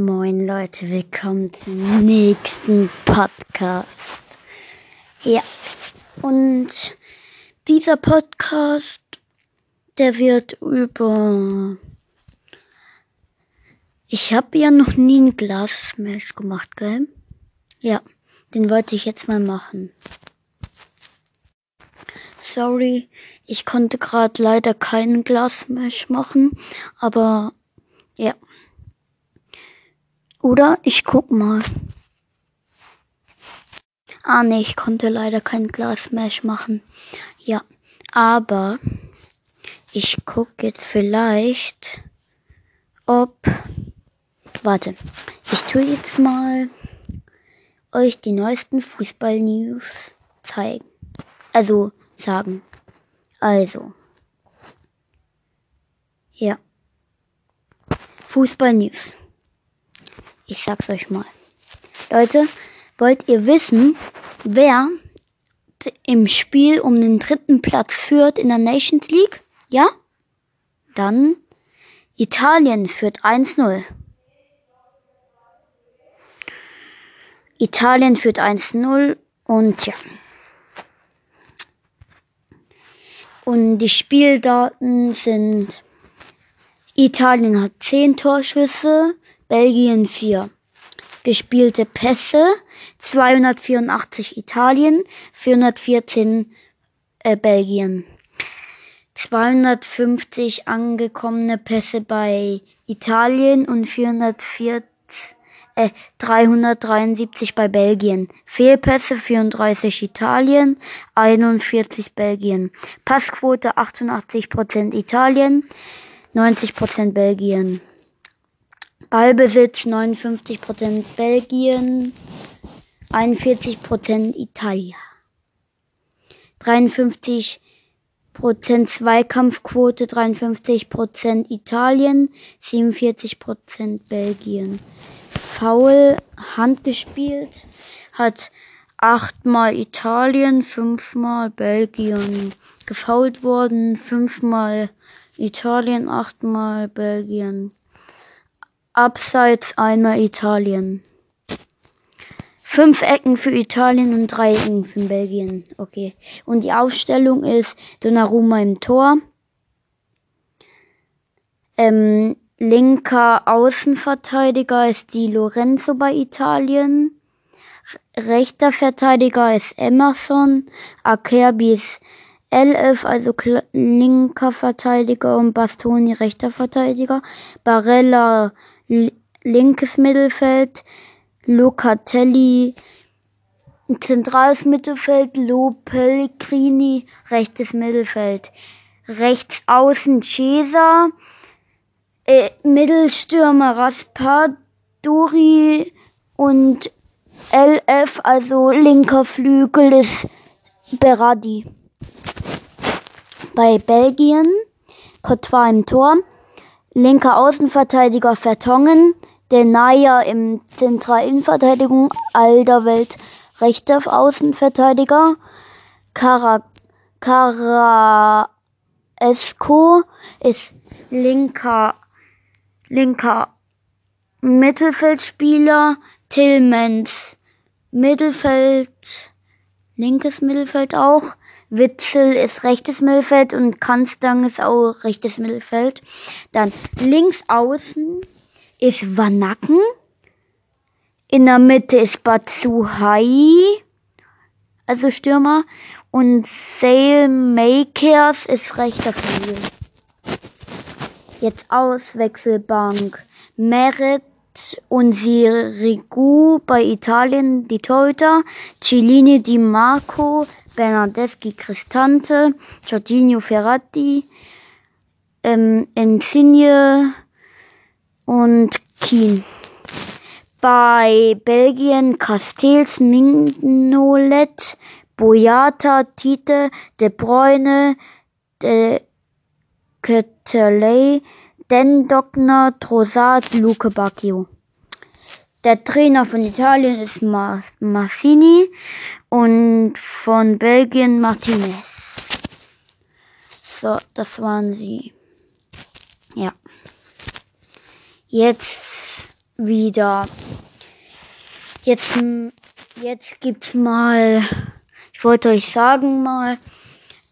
Moin Leute, willkommen zum nächsten Podcast. Ja, und dieser Podcast, der wird über... Ich habe ja noch nie ein Glas-Smash gemacht, gell? Ja, den wollte ich jetzt mal machen. Sorry, ich konnte gerade leider keinen Glas-Smash machen, aber ja. Oder ich guck mal. Ah nee, ich konnte leider kein Glas Smash machen. Ja, aber ich guck jetzt vielleicht, ob. Warte, ich tue jetzt mal euch die neuesten Fußball-News zeigen. Also sagen. Also. Ja. Fußball-News. Ich sag's euch mal. Leute, wollt ihr wissen, wer im Spiel um den dritten Platz führt in der Nations League? Ja? Dann Italien führt 1-0. Italien führt 1-0 und ja. Und die Spieldaten sind Italien hat 10 Torschüsse, Belgien 4. Gespielte Pässe 284 Italien, 414 äh, Belgien. 250 angekommene Pässe bei Italien und 440, äh, 373 bei Belgien. Fehlpässe 34 Italien, 41 Belgien. Passquote 88% Italien, 90% Belgien. Ballbesitz 59% Belgien, 41% Italien. 53% Zweikampfquote, 53% Italien, 47% Belgien. Foul, Hand gespielt, hat achtmal Italien, fünfmal Belgien. Gefault worden, fünfmal Italien, achtmal Belgien. Abseits einmal Italien. Fünf Ecken für Italien und drei Ecken für Belgien. Okay. Und die Aufstellung ist Donnarumma im Tor. Ähm, linker Außenverteidiger ist die Lorenzo bei Italien. Rechter Verteidiger ist Emerson. Akerbi ist L11, also linker Verteidiger und Bastoni rechter Verteidiger. Barella linkes Mittelfeld, Locatelli zentrales Mittelfeld, Lo Pellegrini rechtes Mittelfeld, rechts außen Cesar, äh, Mittelstürmer Raspadori und LF, also linker Flügel ist Berardi. Bei Belgien, Courtois im Tor, Linker Außenverteidiger Vertongen, Denaya im Zentralinnenverteidigung, Alderwelt rechter Außenverteidiger, Cara, Caraesco ist linker, linker Mittelfeldspieler, Tillmans Mittelfeld, linkes Mittelfeld auch, Witzel ist rechtes Mittelfeld und Kanstang ist auch rechtes Mittelfeld. Dann links außen ist Vanaken. In der Mitte ist Batsuhai, also Stürmer. Und Sale Makers ist rechter Flügel. Jetzt Auswechselbank. Meret und Sirigu bei Italien, die Torhüter. Cellini Di Marco Bernardeschi Cristante, Giorgino Ferrati, ähm, Insigne und Kien. Bei Belgien Castells, Mignolet, Boyata, Tite, De Bruyne, De Ketterley, Den Dockner, Trossard, Luke Bacchio. Der Trainer von Italien ist Massini und von Belgien Martinez. So, das waren sie. Ja. Jetzt wieder. Jetzt, jetzt gibt's mal, ich wollte euch sagen mal,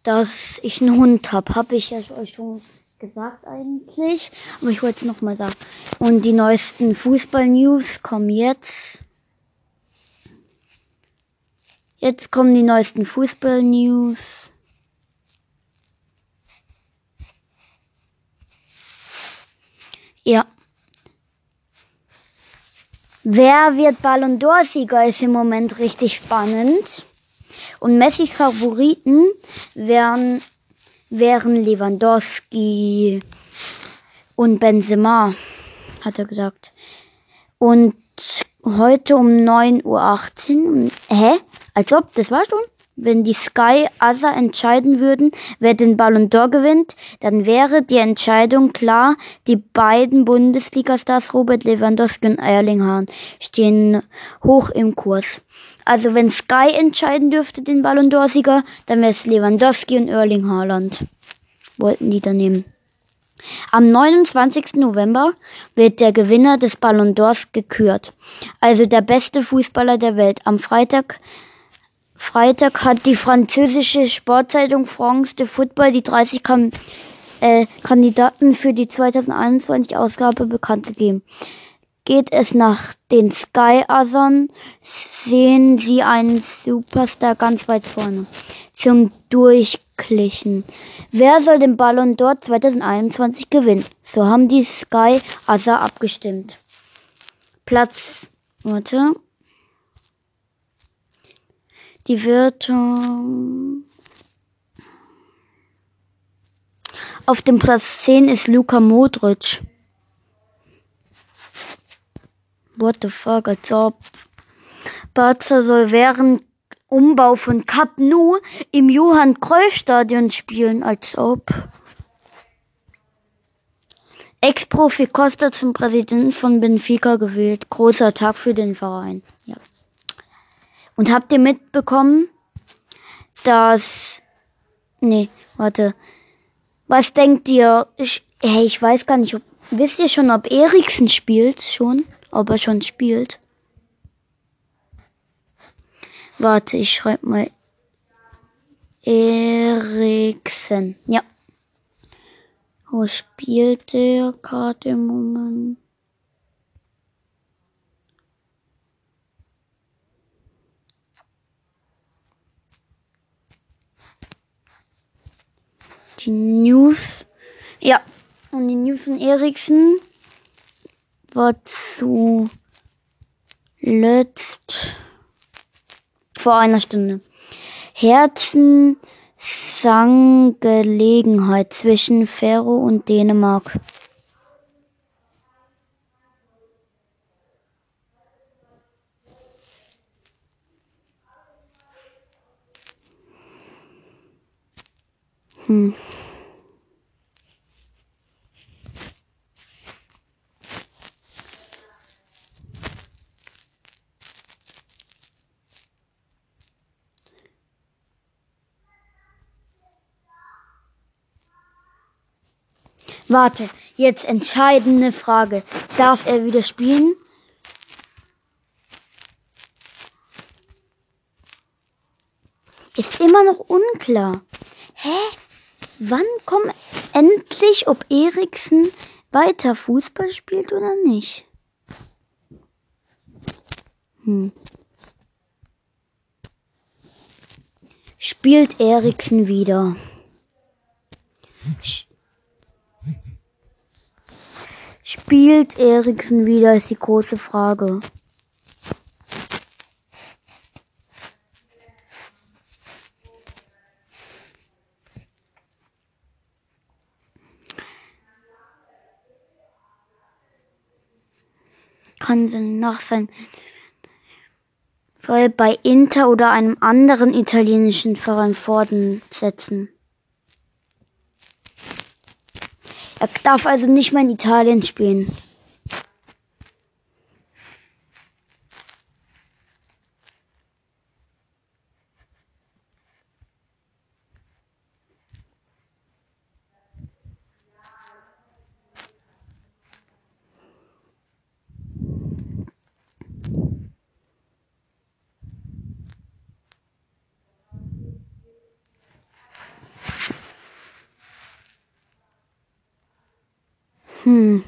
dass ich einen Hund habe. Habe ich euch schon gesagt eigentlich, aber ich wollte es nochmal sagen. Und die neuesten Fußball-News kommen jetzt. Jetzt kommen die neuesten Fußball-News. Ja. Wer wird Ballon d'Or-Sieger ist im Moment richtig spannend. Und Messis Favoriten wären, wären Lewandowski und Benzema, hat er gesagt. Und heute um 9.18 Uhr. Hä? Als ob, das war schon? Wenn die Sky Other entscheiden würden, wer den Ballon d'Or gewinnt, dann wäre die Entscheidung klar. Die beiden Bundesliga-Stars Robert Lewandowski und Erling Hahn stehen hoch im Kurs. Also wenn Sky entscheiden dürfte den Ballon d'Or-Sieger, dann wäre es Lewandowski und Erling Haaland. Wollten die da nehmen. Am 29. November wird der Gewinner des Ballon d'Ors gekürt. Also der beste Fußballer der Welt. Am Freitag Freitag hat die französische Sportzeitung France de Football die 30 kan äh, Kandidaten für die 2021 Ausgabe bekannt gegeben. Geht es nach den Sky Athon, sehen Sie einen Superstar ganz weit vorne. Zum Durchklichen. Wer soll den Ballon dort 2021 gewinnen? So haben die Sky Asa abgestimmt. Platz, warte, die Wertung. Auf dem Platz 10 ist Luka Modric. What the fuck, als ob. Barca soll während Umbau von Cap Nou im Johann Cruyff Stadion spielen, als ob. Ex-Profi Costa zum Präsidenten von Benfica gewählt. Großer Tag für den Verein. Und habt ihr mitbekommen, dass... Nee, warte. Was denkt ihr? Ich, hey, ich weiß gar nicht, ob... Wisst ihr schon, ob Eriksen spielt? Schon? Ob er schon spielt? Warte, ich schreibe mal. Eriksen. Ja. Wo spielt der gerade im Moment? News. Ja, und die News von Eriksen war zu letzt vor einer Stunde. Herzen Sangelegenheit zwischen Ferro und Dänemark. Hm. Warte, jetzt entscheidende Frage. Darf er wieder spielen? Ist immer noch unklar. Hä? Wann kommt endlich, ob Eriksen weiter Fußball spielt oder nicht? Hm. Spielt Eriksen wieder? Spielt Eriksen wieder, ist die große Frage. kann nach sein soll bei Inter oder einem anderen italienischen Verein fortsetzen. Er darf also nicht mehr in Italien spielen. Hm.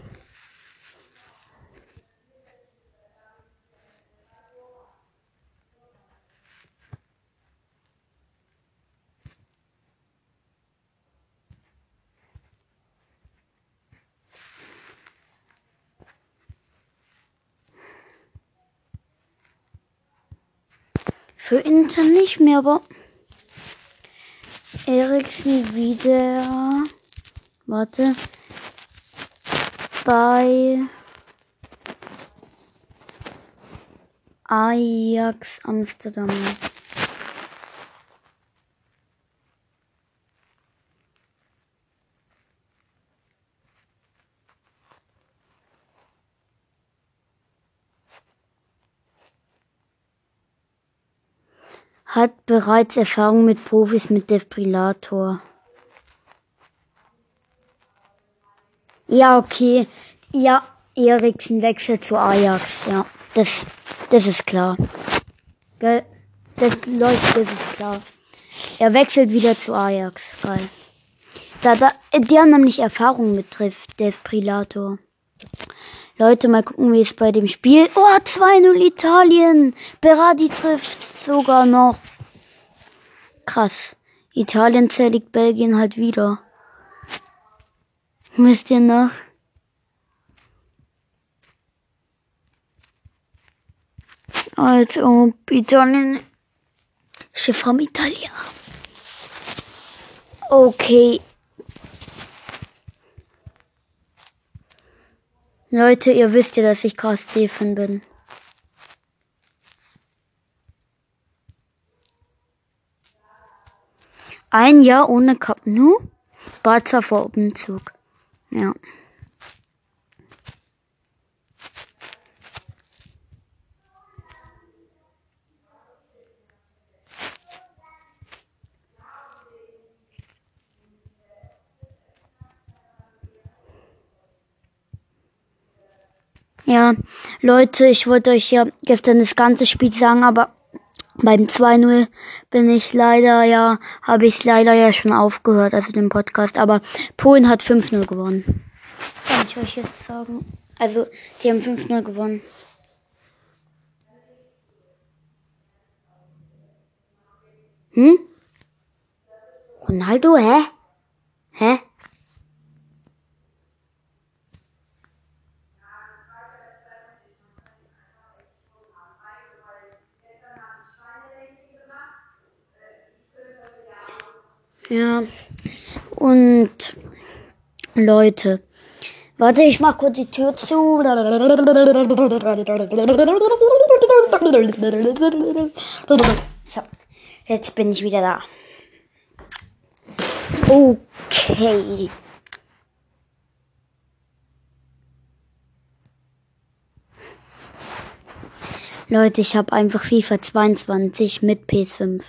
Für Inter nicht mehr, aber Eriksen wieder. Warte. Bei Ajax Amsterdam. Hat bereits Erfahrung mit Profis mit Defibrillator. Ja, okay. Ja, Eriksen wechselt zu Ajax. Ja, das, das ist klar. Gell? Das, Leute, das ist klar. Er wechselt wieder zu Ajax. Geil. Da, da, die haben nämlich Erfahrung mit Defibrillator. Leute, mal gucken, wie es bei dem Spiel. Oh, 2-0 Italien. Berardi trifft sogar noch. Krass. Italien zerlegt Belgien halt wieder. Wisst ihr noch? Als ob Italien. Schiff vom Italia. Okay. Leute, ihr wisst ja, dass ich krass Stephen bin. Ein Jahr ohne Cup Nu. Barca vor Umzug. Ja. Ja, Leute, ich wollte euch ja gestern das ganze Spiel sagen, aber beim 2-0 bin ich leider, ja, habe ich leider ja schon aufgehört, also den Podcast. Aber Polen hat 5-0 gewonnen. Kann ich euch jetzt sagen. Also, die haben 5-0 gewonnen. Hm? Ronaldo, hä? Hä? Ja. Und Leute. Warte, ich mach kurz die Tür zu. So, jetzt bin ich wieder da. Okay. Leute, ich habe einfach FIFA 22 mit PS5.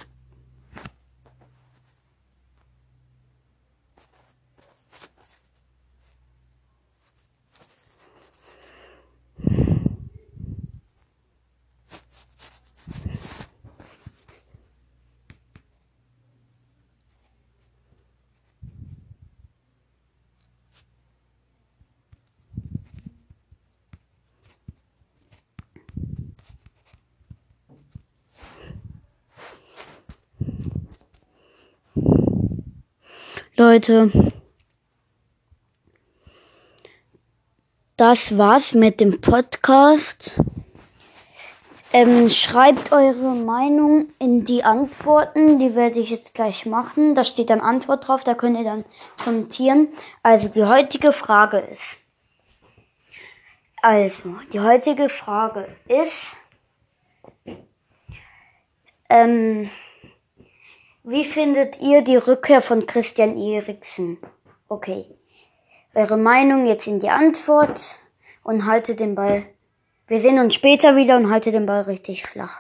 Leute, das war's mit dem Podcast. Ähm, schreibt eure Meinung in die Antworten, die werde ich jetzt gleich machen. Da steht dann Antwort drauf, da könnt ihr dann kommentieren. Also die heutige Frage ist, also die heutige Frage ist, ähm, wie findet ihr die Rückkehr von Christian Eriksen? Okay. Eure Meinung jetzt in die Antwort und haltet den Ball. Wir sehen uns später wieder und haltet den Ball richtig flach.